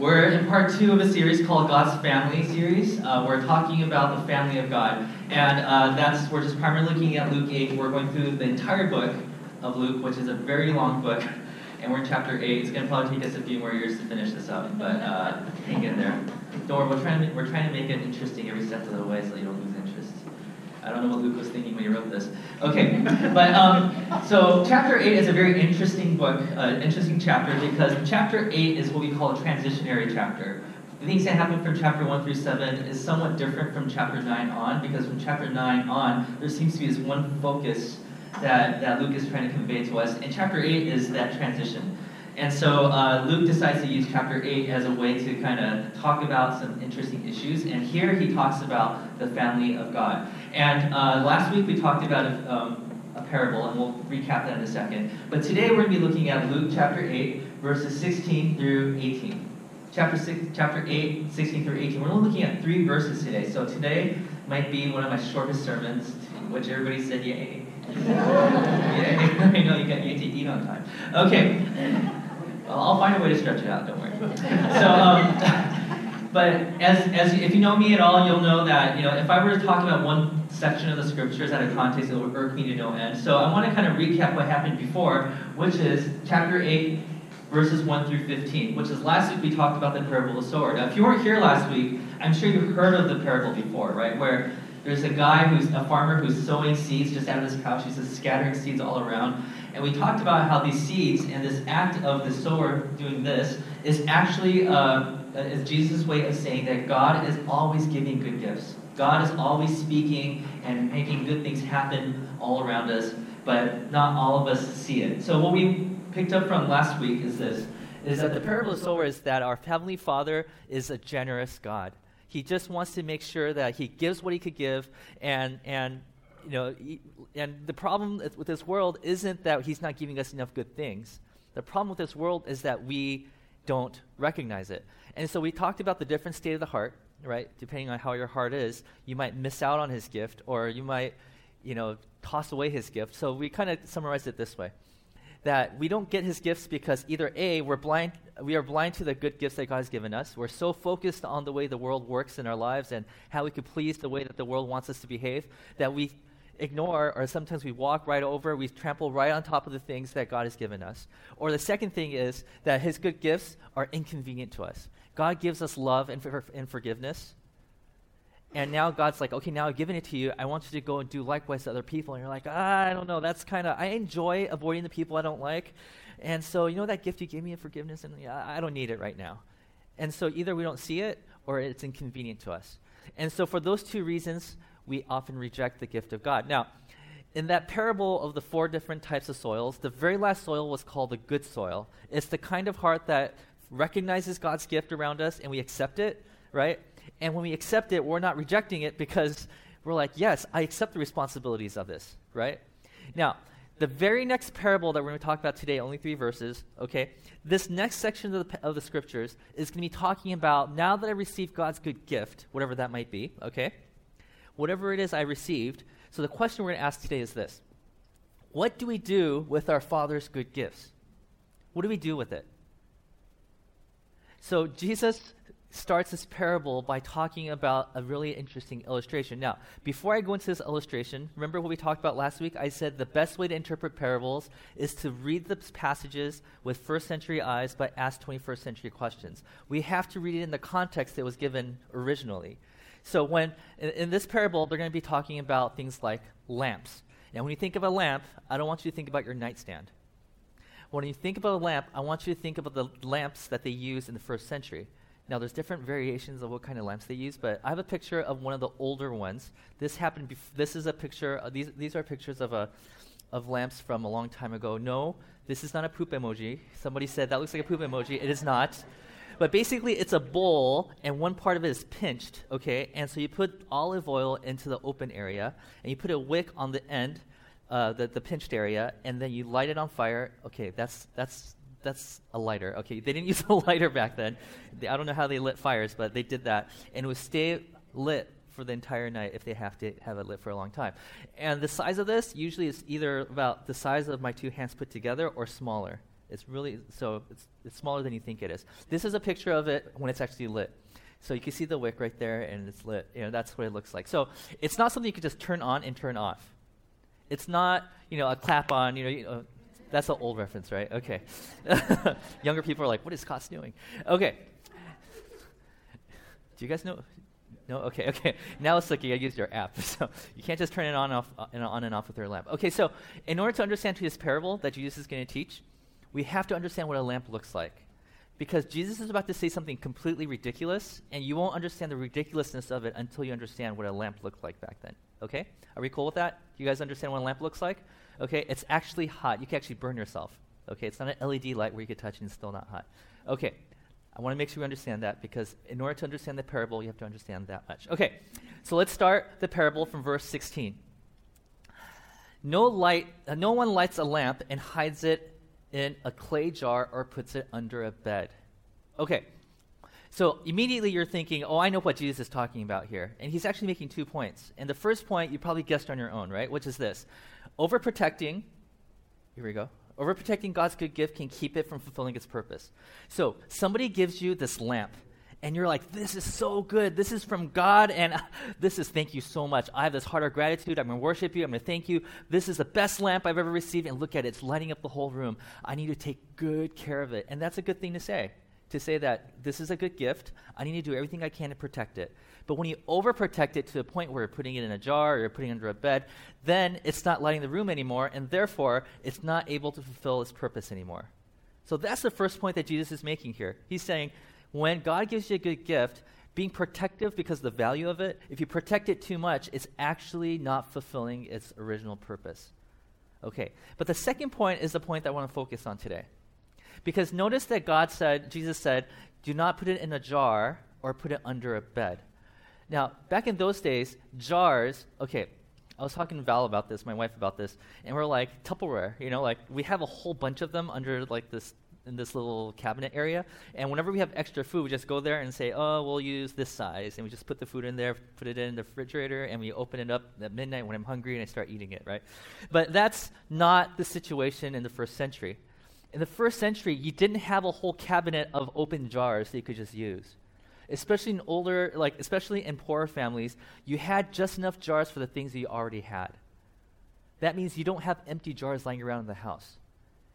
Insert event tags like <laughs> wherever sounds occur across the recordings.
We're in part two of a series called God's Family series. Uh, we're talking about the family of God, and uh, that's we're just primarily looking at Luke 8. We're going through the entire book of Luke, which is a very long book, and we're in chapter 8. It's going to probably take us a few more years to finish this up, but uh, hang in there. Don't worry, we're trying to we're trying to make it interesting every step of the way, so you don't lose interest. I don't know what Luke was thinking when he wrote this. Okay, but um, so chapter 8 is a very interesting book, uh, interesting chapter, because chapter 8 is what we call a transitionary chapter. The things that happen from chapter 1 through 7 is somewhat different from chapter 9 on, because from chapter 9 on, there seems to be this one focus that, that Luke is trying to convey to us, and chapter 8 is that transition. And so uh, Luke decides to use chapter 8 as a way to kind of talk about some interesting issues. And here he talks about the family of God. And uh, last week we talked about a, um, a parable, and we'll recap that in a second. But today we're going to be looking at Luke chapter 8, verses 16 through 18. Chapter, six, chapter 8, 16 through 18. We're only looking at three verses today. So today might be one of my shortest sermons, which everybody said, yay. <laughs> yay. <laughs> I know you, got, you to eat on time. Okay. I'll find a way to stretch it out. Don't worry. So, um, <laughs> but as, as if you know me at all, you'll know that you know if I were to talk about one section of the scriptures out of context, it would irk me to no end. So I want to kind of recap what happened before, which is chapter eight, verses one through fifteen. Which is last week we talked about the parable of the sower. Now, if you weren't here last week, I'm sure you've heard of the parable before, right? Where there's a guy who's a farmer who's sowing seeds just out of his couch. He's just scattering seeds all around. And we talked about how these seeds and this act of the sower doing this is actually uh, is Jesus' way of saying that God is always giving good gifts. God is always speaking and making good things happen all around us, but not all of us see it. So what we picked up from last week is this: is that the parable of the sower is that our heavenly Father is a generous God. He just wants to make sure that he gives what he could give, and and you know, and the problem with this world isn't that he's not giving us enough good things. The problem with this world is that we don't recognize it. And so we talked about the different state of the heart, right? Depending on how your heart is, you might miss out on his gift or you might, you know, toss away his gift. So we kind of summarized it this way. That we don't get his gifts because either A, we're blind we are blind to the good gifts that God has given us. We're so focused on the way the world works in our lives and how we could please the way that the world wants us to behave that we ignore or sometimes we walk right over, we trample right on top of the things that God has given us. Or the second thing is that his good gifts are inconvenient to us. God gives us love and, for, and forgiveness. And now God's like, okay, now I've given it to you. I want you to go and do likewise to other people. And you're like, ah, I don't know. That's kind of, I enjoy avoiding the people I don't like. And so, you know that gift you gave me of forgiveness? And yeah, I don't need it right now. And so either we don't see it or it's inconvenient to us. And so, for those two reasons, we often reject the gift of God. Now, in that parable of the four different types of soils, the very last soil was called the good soil. It's the kind of heart that recognizes God's gift around us and we accept it, right? And when we accept it, we're not rejecting it because we're like, yes, I accept the responsibilities of this, right? Now, the very next parable that we're going to talk about today, only three verses, okay? This next section of the, of the scriptures is going to be talking about now that I received God's good gift, whatever that might be, okay? whatever it is I received. So the question we're going to ask today is this What do we do with our Father's good gifts? What do we do with it? So Jesus starts this parable by talking about a really interesting illustration. Now, before I go into this illustration, remember what we talked about last week? I said the best way to interpret parables is to read the passages with first century eyes but ask 21st century questions. We have to read it in the context that was given originally. So when in, in this parable, they're going to be talking about things like lamps. Now, when you think of a lamp, I don't want you to think about your nightstand. When you think about a lamp, I want you to think about the lamps that they used in the first century. Now, there's different variations of what kind of lamps they use, but I have a picture of one of the older ones. This happened. Bef- this is a picture. Uh, these these are pictures of a of lamps from a long time ago. No, this is not a poop emoji. Somebody said that looks like a poop emoji. It is not. But basically, it's a bowl, and one part of it is pinched, okay? And so you put olive oil into the open area, and you put a wick on the end, uh, the, the pinched area, and then you light it on fire. Okay, that's, that's, that's a lighter. Okay, they didn't <laughs> use a lighter back then. They, I don't know how they lit fires, but they did that. And it would stay lit for the entire night if they have to have it lit for a long time. And the size of this usually is either about the size of my two hands put together or smaller. It's really, so it's, it's smaller than you think it is. This is a picture of it when it's actually lit. So you can see the wick right there, and it's lit. You know, that's what it looks like. So it's not something you can just turn on and turn off. It's not, you know, a clap on, you know, you know that's an old reference, right? Okay. <laughs> Younger people are like, what is Scott doing? Okay. Do you guys know? No? Okay, okay. Now it's like you gotta use your app. <laughs> So you can't just turn it on, off, uh, on and off with your lamp. Okay, so in order to understand this parable that Jesus is going to teach, we have to understand what a lamp looks like. Because Jesus is about to say something completely ridiculous, and you won't understand the ridiculousness of it until you understand what a lamp looked like back then. Okay? Are we cool with that? You guys understand what a lamp looks like? Okay, it's actually hot. You can actually burn yourself. Okay, it's not an LED light where you can touch and it's still not hot. Okay, I want to make sure we understand that because in order to understand the parable, you have to understand that much. Okay, so let's start the parable from verse 16. No light, uh, no one lights a lamp and hides it in a clay jar or puts it under a bed. Okay, so immediately you're thinking, oh, I know what Jesus is talking about here. And he's actually making two points. And the first point you probably guessed on your own, right? Which is this overprotecting, here we go, overprotecting God's good gift can keep it from fulfilling its purpose. So somebody gives you this lamp. And you're like, this is so good. This is from God, and <laughs> this is thank you so much. I have this heart of gratitude. I'm going to worship you. I'm going to thank you. This is the best lamp I've ever received. And look at it, it's lighting up the whole room. I need to take good care of it. And that's a good thing to say to say that this is a good gift. I need to do everything I can to protect it. But when you overprotect it to the point where you're putting it in a jar or you're putting it under a bed, then it's not lighting the room anymore, and therefore it's not able to fulfill its purpose anymore. So that's the first point that Jesus is making here. He's saying, when God gives you a good gift, being protective because of the value of it, if you protect it too much, it's actually not fulfilling its original purpose. Okay, but the second point is the point that I want to focus on today. Because notice that God said, Jesus said, do not put it in a jar or put it under a bed. Now, back in those days, jars, okay, I was talking to Val about this, my wife about this, and we're like, Tupperware, you know, like we have a whole bunch of them under like this in this little cabinet area. And whenever we have extra food, we just go there and say, oh, we'll use this size. And we just put the food in there, put it in the refrigerator, and we open it up at midnight when I'm hungry and I start eating it, right? But that's not the situation in the first century in the first century, you didn't have a whole cabinet of open jars that you could just use. Especially in older, like, especially in poorer families, you had just enough jars for the things that you already had. That means you don't have empty jars lying around in the house.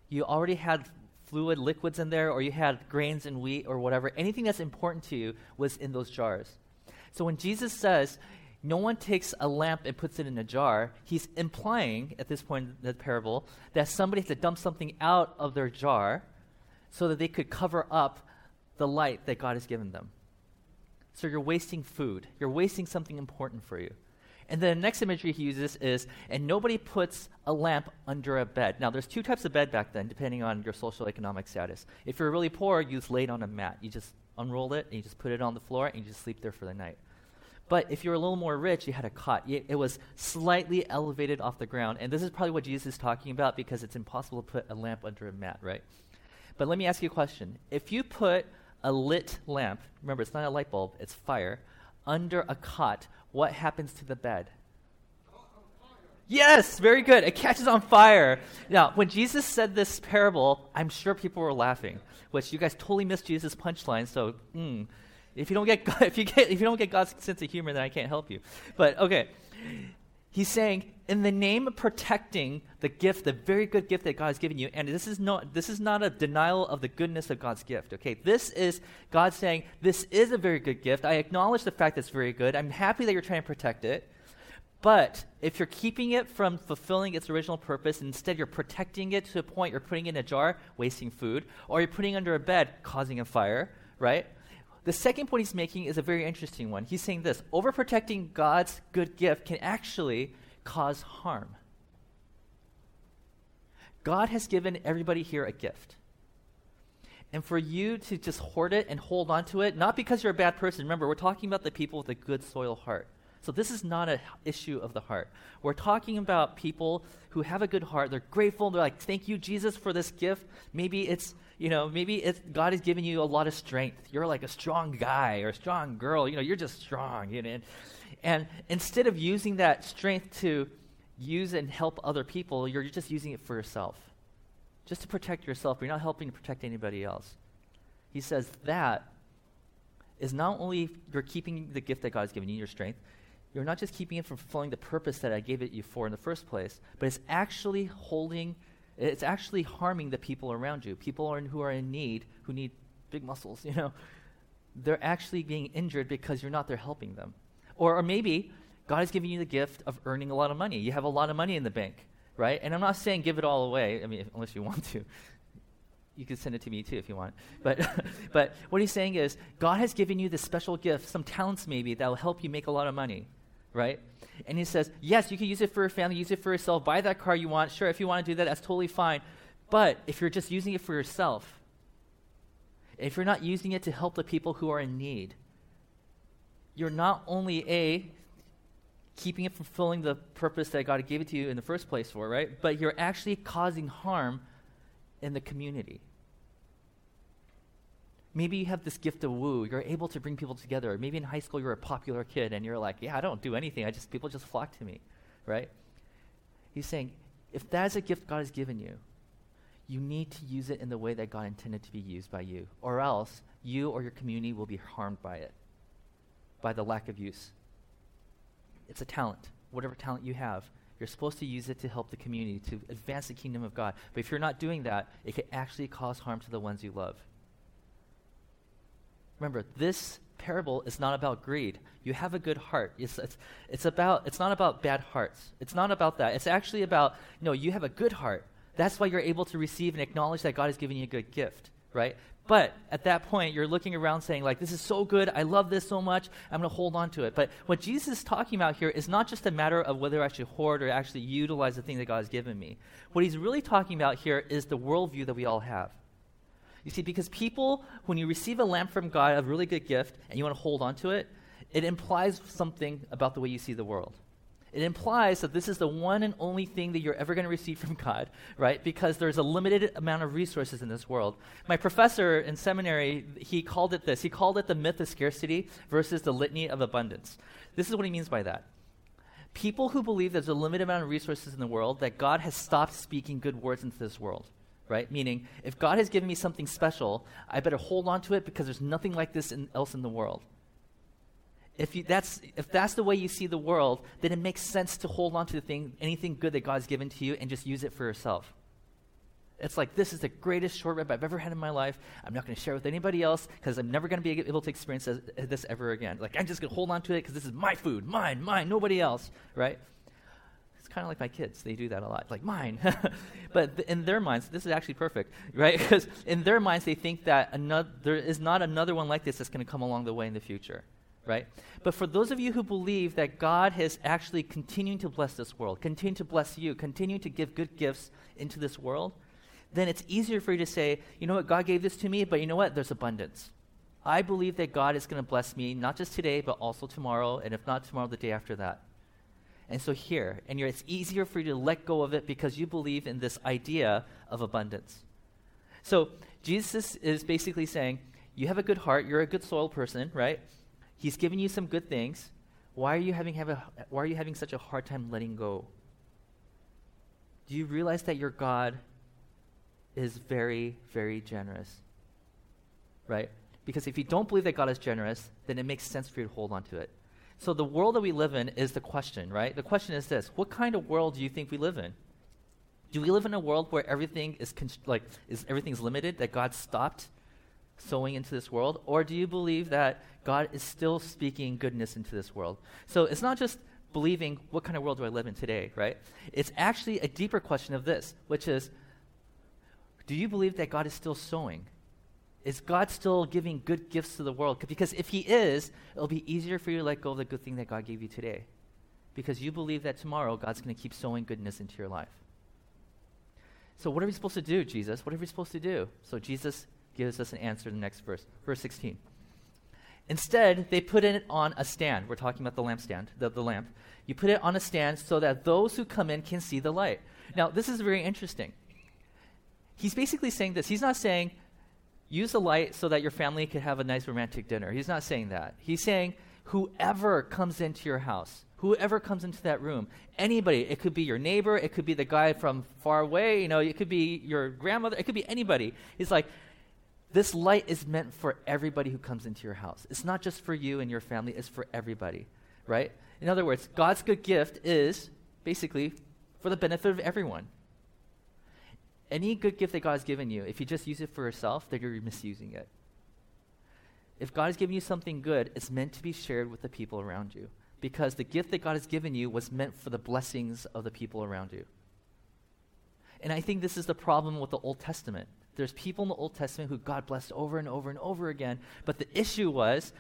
You already had fluid liquids in there, or you had grains and wheat or whatever. Anything that's important to you was in those jars. So when Jesus says, no one takes a lamp and puts it in a jar. He's implying at this point in the parable that somebody has to dump something out of their jar so that they could cover up the light that God has given them. So you're wasting food. You're wasting something important for you. And then the next imagery he uses is, and nobody puts a lamp under a bed. Now, there's two types of bed back then, depending on your social economic status. If you're really poor, you just lay it on a mat. You just unroll it, and you just put it on the floor, and you just sleep there for the night. But if you were a little more rich, you had a cot. It was slightly elevated off the ground. And this is probably what Jesus is talking about because it's impossible to put a lamp under a mat, right? But let me ask you a question. If you put a lit lamp, remember it's not a light bulb, it's fire, under a cot, what happens to the bed? Yes, very good. It catches on fire. Now, when Jesus said this parable, I'm sure people were laughing, which you guys totally missed Jesus' punchline, so, mm, if you don't get God, <laughs> if you get if you don't get God's sense of humor, then I can't help you. But okay. He's saying, in the name of protecting the gift, the very good gift that God has given you, and this is not this is not a denial of the goodness of God's gift. Okay, this is God saying, this is a very good gift. I acknowledge the fact that it's very good. I'm happy that you're trying to protect it. But if you're keeping it from fulfilling its original purpose, instead you're protecting it to a point you're putting it in a jar, wasting food, or you're putting under a bed, causing a fire, right? The second point he's making is a very interesting one. He's saying this overprotecting God's good gift can actually cause harm. God has given everybody here a gift. And for you to just hoard it and hold on to it, not because you're a bad person. Remember, we're talking about the people with a good soil heart. So this is not an issue of the heart. We're talking about people who have a good heart. They're grateful. They're like, thank you, Jesus, for this gift. Maybe it's you know, maybe it's, God has given you a lot of strength. You're like a strong guy or a strong girl. You know, you're just strong. You know, and, and instead of using that strength to use and help other people, you're just using it for yourself. just to protect yourself, but you're not helping to protect anybody else. He says that is not only you're keeping the gift that God has given you, your strength, you're not just keeping it from fulfilling the purpose that I gave it you for in the first place, but it's actually holding, it's actually harming the people around you. People are in, who are in need, who need big muscles, <laughs> you know. They're actually being injured because you're not there helping them. Or, or maybe God has given you the gift of earning a lot of money. You have a lot of money in the bank, right? And I'm not saying give it all away, I mean, unless you want to you can send it to me too if you want. But, <laughs> but what he's saying is, God has given you this special gift, some talents maybe, that will help you make a lot of money, right? And he says, yes, you can use it for your family, use it for yourself, buy that car you want. Sure, if you want to do that, that's totally fine. But if you're just using it for yourself, if you're not using it to help the people who are in need, you're not only A, keeping it from fulfilling the purpose that God gave it to you in the first place for, right? But you're actually causing harm in the community. Maybe you have this gift of woo. You're able to bring people together. Maybe in high school you're a popular kid and you're like, yeah, I don't do anything. I just people just flock to me, right? He's saying, if that's a gift God has given you, you need to use it in the way that God intended to be used by you, or else you or your community will be harmed by it, by the lack of use. It's a talent, whatever talent you have. You're supposed to use it to help the community, to advance the kingdom of God. But if you're not doing that, it could actually cause harm to the ones you love. Remember, this parable is not about greed. You have a good heart. It's, it's, it's, about, it's not about bad hearts. It's not about that. It's actually about, no, you have a good heart. That's why you're able to receive and acknowledge that God has given you a good gift, right? But at that point, you're looking around saying, like, this is so good. I love this so much. I'm going to hold on to it. But what Jesus is talking about here is not just a matter of whether I should hoard or actually utilize the thing that God has given me. What he's really talking about here is the worldview that we all have. You see, because people, when you receive a lamp from God, a really good gift, and you want to hold on to it, it implies something about the way you see the world. It implies that this is the one and only thing that you're ever going to receive from God, right? Because there's a limited amount of resources in this world. My professor in seminary, he called it this. He called it the myth of scarcity versus the litany of abundance. This is what he means by that. People who believe there's a limited amount of resources in the world, that God has stopped speaking good words into this world right? Meaning, if God has given me something special, I better hold on to it because there's nothing like this in, else in the world if, you, that's, if that's the way you see the world, then it makes sense to hold on to the thing, anything good that God's given to you and just use it for yourself. It's like, this is the greatest short rib I've ever had in my life. I'm not going to share it with anybody else because I'm never going to be able to experience this ever again. Like, I'm just going to hold on to it because this is my food, mine, mine, nobody else, right? Kind of like my kids. They do that a lot. Like, mine. <laughs> but th- in their minds, this is actually perfect, right? <laughs> Because in their minds, they think that another, there is not another one like this that's going to come along the way in the future right? But for those of you who believe that God has actually continuing to bless this world, continue to bless you, continue to give good gifts into this world, then it's easier for you to say, you know what, God gave this to me, but you know what, there's abundance. I believe that God is going to bless me, not just today, but also tomorrow, and if not tomorrow, the day after that. And so here, and it's easier for you to let go of it because you believe in this idea of abundance. So Jesus is basically saying, you have a good heart, you're a good soil person, right? He's given you some good things. Why are you having, have a, why are you having such a hard time letting go? Do you realize that your God is very, very generous? Right? Because if you don't believe that God is generous, then it makes sense for you to hold on to it. So the world that we live in is the question, right? The question is this: What kind of world do you think we live in? Do we live in a world where everything is const- like is everything's limited? That God stopped sowing into this world? Or do you believe that God is still speaking goodness into this world? So it's not just believing what kind of world do I live in today, right? It's actually a deeper question of this, which is do you believe that God is still sowing? Is God still giving good gifts to the world? Because if He is, it'll be easier for you to let go of the good thing that God gave you today. Because you believe that tomorrow God's going to keep sowing goodness into your life. So, what are we supposed to do, Jesus? What are we supposed to do? So, Jesus gives us an answer in the next verse. Verse 16. Instead, they put it on a stand. We're talking about the lampstand, the, the lamp. You put it on a stand so that those who come in can see the light. Now, this is very interesting. He's basically saying this. He's not saying, use the light so that your family could have a nice romantic dinner. He's not saying that. He's saying, whoever comes into your house, whoever comes into that room, anybody, it could be your neighbor, it could be the guy from far away, you know, it could be your grandmother, it could be anybody. He's like, this light is meant for everybody who comes into your house. It's not just for you and your family, it's for everybody, right? In other words, God's good gift is basically for the benefit of everyone. Any good gift that God has given you, if you just use it for yourself, then you're misusing it. If God has given you something good, it's meant to be shared with the people around you. Because the gift that God has given you was meant for the blessings of the people around you. And I think this is the problem with the Old Testament. There's people in the Old Testament who God blessed over and over and over again, but the issue was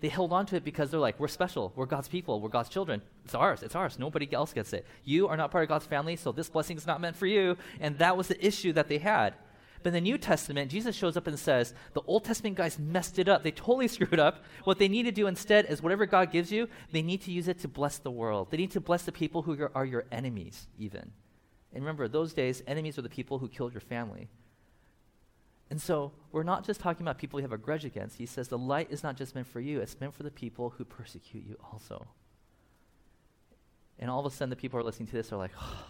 they held on to it because they're like, we're special, we're God's people, we're God's children. It's ours, it's ours. Nobody else gets it. You are not part of God's family, so this blessing is not meant for you. And that was the issue that they had. But in the New Testament, Jesus shows up and says, the Old Testament guys messed it up. They totally <laughs> screwed up. What they need to do instead is whatever God gives you, they need to use it to bless the world. They need to bless the people who are your enemies, even. And remember, those days, enemies are the people who killed your family. And so we're not just talking about people you have a grudge against. He says the light is not just meant for you, it's meant for the people who persecute you also. And all of a sudden, the people who are listening to this are like, oh,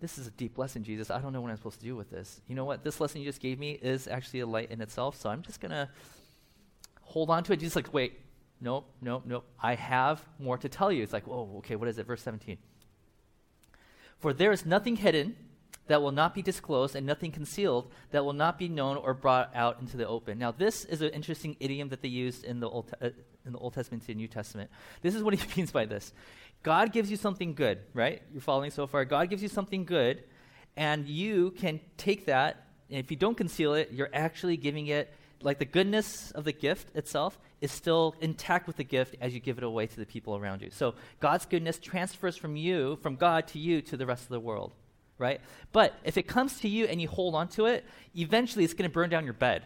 this is a deep lesson, Jesus. I don't know what I'm supposed to do with this. You know what? This lesson you just gave me is actually a light in itself, so I'm just going to hold on to it. Jesus like, wait, nope, nope, nope. I have more to tell you. It's like, whoa, okay, what is it? Verse 17. For there is nothing hidden that will not be disclosed, and nothing concealed that will not be known or brought out into the open. Now, this is an interesting idiom that they used in the Old, uh, in the Old Testament and New Testament. This is what he <laughs> means by this God gives you something good, right? You're following so far. God gives you something good, and you can take that, and if you don't conceal it, you're actually giving it like the goodness of the gift itself is still intact with the gift as you give it away to the people around you. So God's goodness transfers from you, from God to you, to the rest of the world right? But if it comes to you and you hold on to it, eventually it's going to burn down your bed.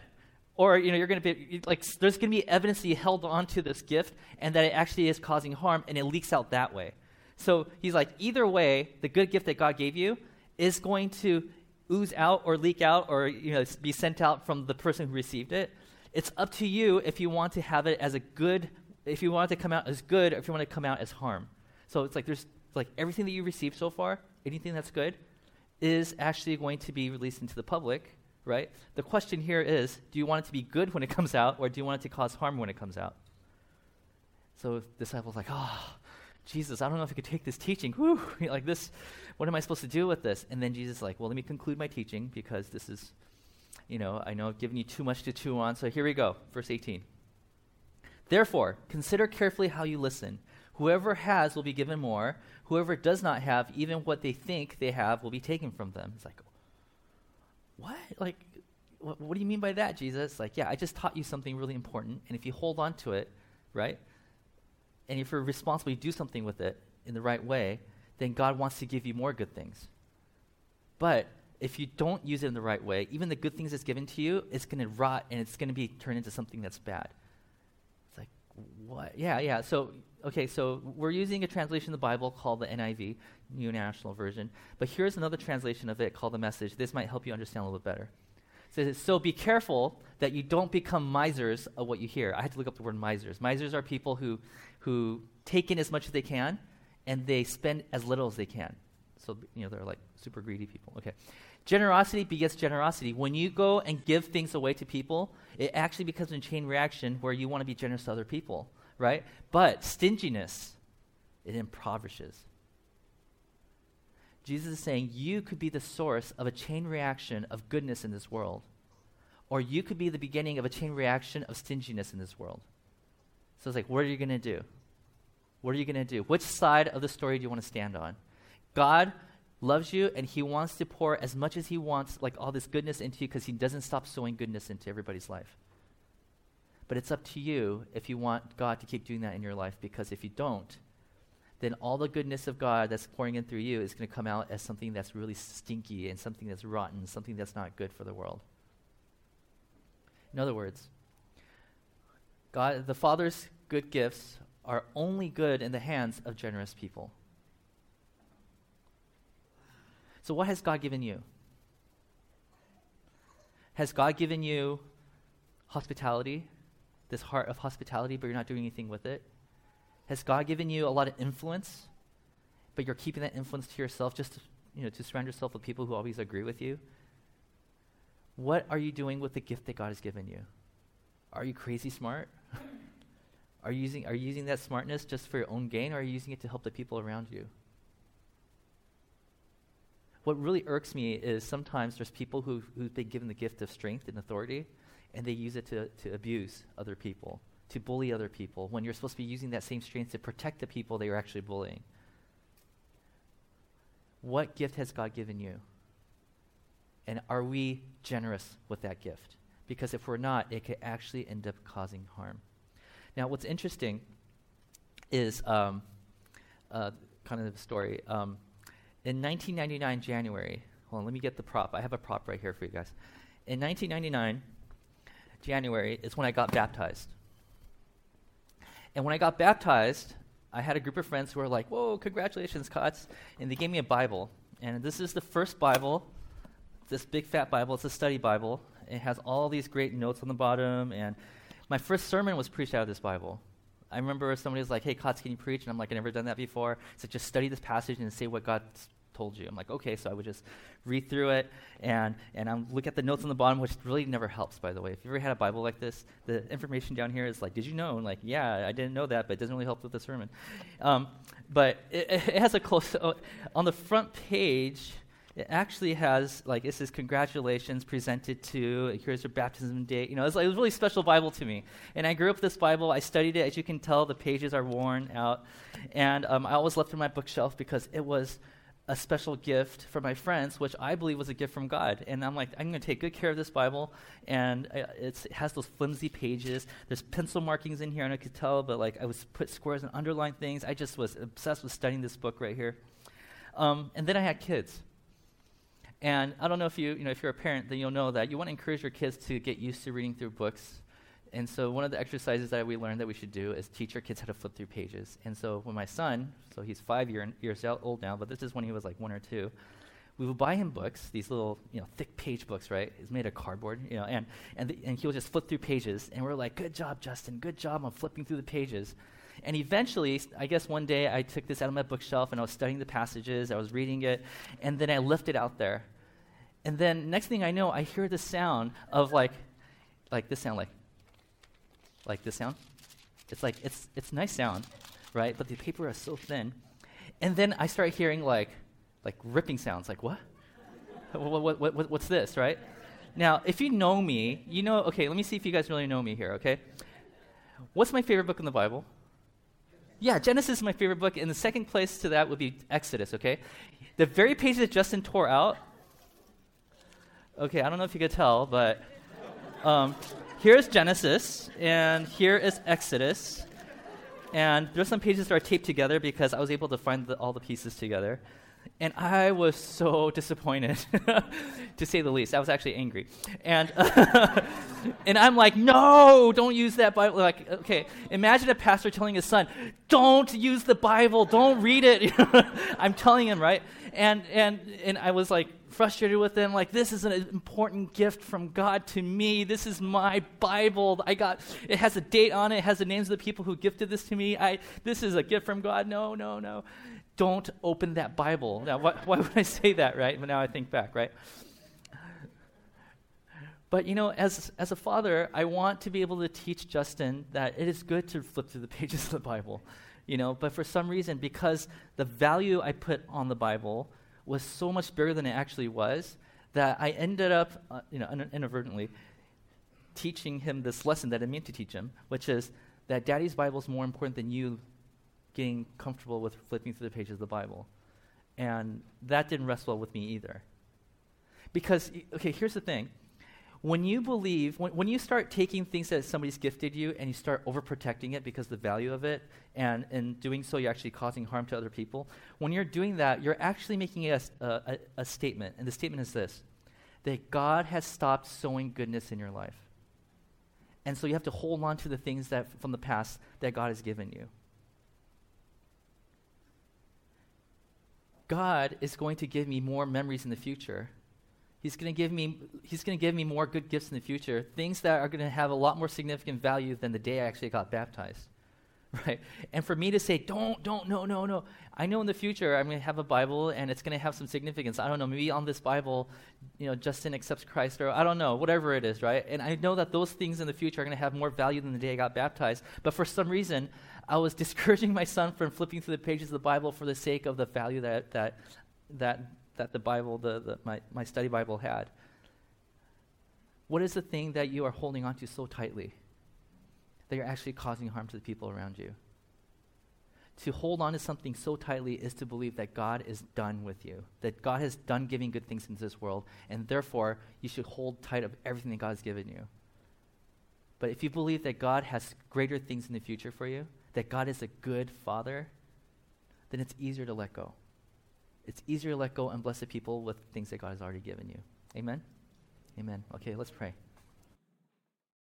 Or, you know, you're going to be, like, there's going to be evidence that you held on to this gift and that it actually is causing harm and it leaks out that way. So he's like, either way, the good gift that God gave you is going to ooze out or leak out or, you know, be sent out from the person who received it. It's up to you if you want to have it as a good, if you want it to come out as good or if you want it to come out as harm. So it's like there's like everything that you received so far, anything that's good, is actually going to be released into the public, right? The question here is do you want it to be good when it comes out, or do you want it to cause harm when it comes out? So the disciples like, oh, Jesus, I don't know if I could take this teaching. Whew, <laughs> like this, what am I supposed to do with this? And then Jesus is like, well, let me conclude my teaching because this is, you know, I know I've given you too much to chew on. So here we go, verse 18. Therefore, consider carefully how you listen. Whoever has will be given more. Whoever does not have, even what they think they have, will be taken from them. It's like, what? Like, what, what do you mean by that, Jesus? Like, yeah, I just taught you something really important, and if you hold on to it, right, and if you're responsible, you do something with it in the right way, then God wants to give you more good things. But if you don't use it in the right way, even the good things that's given to you, it's going to rot and it's going to be turned into something that's bad. It's like, what? Yeah, yeah. So okay, so we're using a translation of the Bible called the NIV, New International Version, but here's another translation of it called the Message. This might help you understand a little bit better. It says, so be careful that you don't become misers of what you hear. I had to look up the word misers. Misers are people who, who take in as much as they can and they spend as little as they can. So, you know, they're like super greedy people. Okay. Generosity begets generosity. When you go and give things away to people, it actually becomes a chain reaction where you want to be generous to other people right? But stinginess, it impoverishes. Jesus is saying you could be the source of a chain reaction of goodness in this world, or you could be the beginning of a chain reaction of stinginess in this world. So it's like, what are you going to do? What are you going to do? Which side of the story do you want to stand on? God loves you and he wants to pour as much as he wants, like all this goodness into you because he doesn't stop sowing goodness into everybody's life. But it's up to you if you want God to keep doing that in your life, because if you don't, then all the goodness of God that's pouring in through you is going to come out as something that's really stinky and something that's rotten, something that's not good for the world. In other words, God, the Father's good gifts are only good in the hands of generous people. So, what has God given you? Has God given you hospitality? This heart of hospitality, but you're not doing anything with it? Has God given you a lot of influence, but you're keeping that influence to yourself just to, you know, to surround yourself with people who always agree with you? What are you doing with the gift that God has given you? Are you crazy smart? <laughs> are you using are you using that smartness just for your own gain or are you using it to help the people around you? What really irks me is sometimes there's people who who've been given the gift of strength and authority and they use it to, to abuse other people, to bully other people, when you're supposed to be using that same strength to protect the people that you're actually bullying. What gift has God given you? And are we generous with that gift? Because if we're not, it could actually end up causing harm. Now, what's interesting is um, uh, kind of the story. Um, in 1999, January, hold on, let me get the prop. I have a prop right here for you guys. In 1999, January, is when I got baptized. And when I got baptized, I had a group of friends who were like, Whoa, congratulations, Kotz. And they gave me a Bible. And this is the first Bible, this big fat Bible. It's a study Bible. It has all these great notes on the bottom. And my first sermon was preached out of this Bible. I remember somebody was like, Hey, Kotz, can you preach? And I'm like, I've never done that before. So just study this passage and say what God told you. I'm like, okay, so I would just read through it and and I'm look at the notes on the bottom, which really never helps, by the way. If you ever had a Bible like this, the information down here is like, did you know? And like, yeah, I didn't know that, but it doesn't really help with the sermon. Um, but it, <laughs> it, has a close uh, on the front page. It actually has like it says congratulations presented to here's your baptism date. You know, it was, like, it was a really special Bible to me. And I grew up with this Bible. I studied it. As you can tell, the pages are worn out, and um, I always left it on my bookshelf because it was a special gift for my friends, which I believe was a gift from God. And I'm like, I'm going to take good care of this Bible. And it has those flimsy pages. There's pencil markings in here, and I could tell, but like I was put squares and underline things. I just was obsessed with studying this book right here. Um, and then I had kids. And I don't know if you, you know, if you're a parent, then you'll know that you want to encourage your kids to get used to reading through books and so one of the exercises that we learned that we should do is teach our kids how to flip through pages. And so when my son, so he's five year, years old now, but this is when he was like one or two, we would buy him books, these little, you know, thick page books, right? It's made of cardboard, you know, and, and, the, and he'll just flip through pages. And we're like, good job, Justin, good job on flipping through the pages. And eventually, I guess one day I took this out of my bookshelf and I was studying the passages, I was reading it, and then I left it out there. And then next thing I know, I hear the sound of like, like this sound, like, like this sound. It's like it's it's nice sound, right? But the paper is so thin. And then I start hearing like like ripping sounds. Like what? what, what, what? What's this, right? Now, if you know me, you know. Okay, let me see if you guys really know me here. Okay, what's my favorite book in the Bible? Yeah, Genesis is my favorite book, and the second place to that would be Exodus. Okay, the very page that Justin tore out. Okay, I don't know if you could tell, but um, here's Genesis, and here is Exodus. And there's some pages that are taped together because I was able to find the, all the pieces together. And I was so <laughs> disappointed, to say the least. I was actually angry. And, <laughs> and I'm like, no, don't use that Bible. Like, okay, imagine a pastor telling his son, don't use the Bible, don't read it. <laughs> I'm telling him, right? And, and, and I was like, frustrated with him, like this is an important gift from god to me this is my bible i got it has a date on it, it has the names of the people who gifted this to me i this is a gift from god no no no don't open that bible. Now why, why would i say that right? But now i think back right? But you know as as a father i want to be able to teach justin that it is good to flip through the <laughs> pages of the bible you know? But for some reason because the value i put on the bible was so much bigger than it actually was that I ended up, uh, you know, inadvertently teaching him this lesson that I meant to teach him, which is that Daddy's Bible is more important than you getting comfortable with flipping through the pages of the Bible. And that didn't rest well with me either. Because, okay, here's the thing when you believe, when, when you start taking things that somebody's gifted you and you start overprotecting it because the value of it, and in doing so, you're actually causing harm to other people, when you're doing that, you're actually making a, a, a statement. And the statement is this that God has stopped sowing goodness in your life. And so you have to hold on to the things that from the past that God has given you. God is going to give me more memories in the future He's going to give me he's going to give me more good gifts in the future, things that are going to have a lot more significant value than the day I actually got baptized. <laughs> right? And for me to say, don't, don't, no, no, no. I know in the future I'm going to have a Bible and it's going to have some significance. I don't know, maybe on this Bible, you know, Justin accepts Christ or I don't know, whatever it is, right? And I know that those things in the future are going to have more value than the day I got baptized. But for some reason, I was <laughs> discouraging my son from flipping through the pages of the Bible for the sake of the value that, that, that, that the Bible, the, the, my, my study Bible had. What is the thing that you are holding onto so tightly? that you're actually causing harm to the people around you. To hold on to something so tightly is to believe that God is done with you, that God has done giving good things into this world, and therefore you should hold tight of everything that God has given you. But if you believe that God has greater things in the future for you, that God is a good father, then it's easier to let go. It's easier to let go and bless the people with things that God has already given you. Amen? Amen. Okay, let's pray.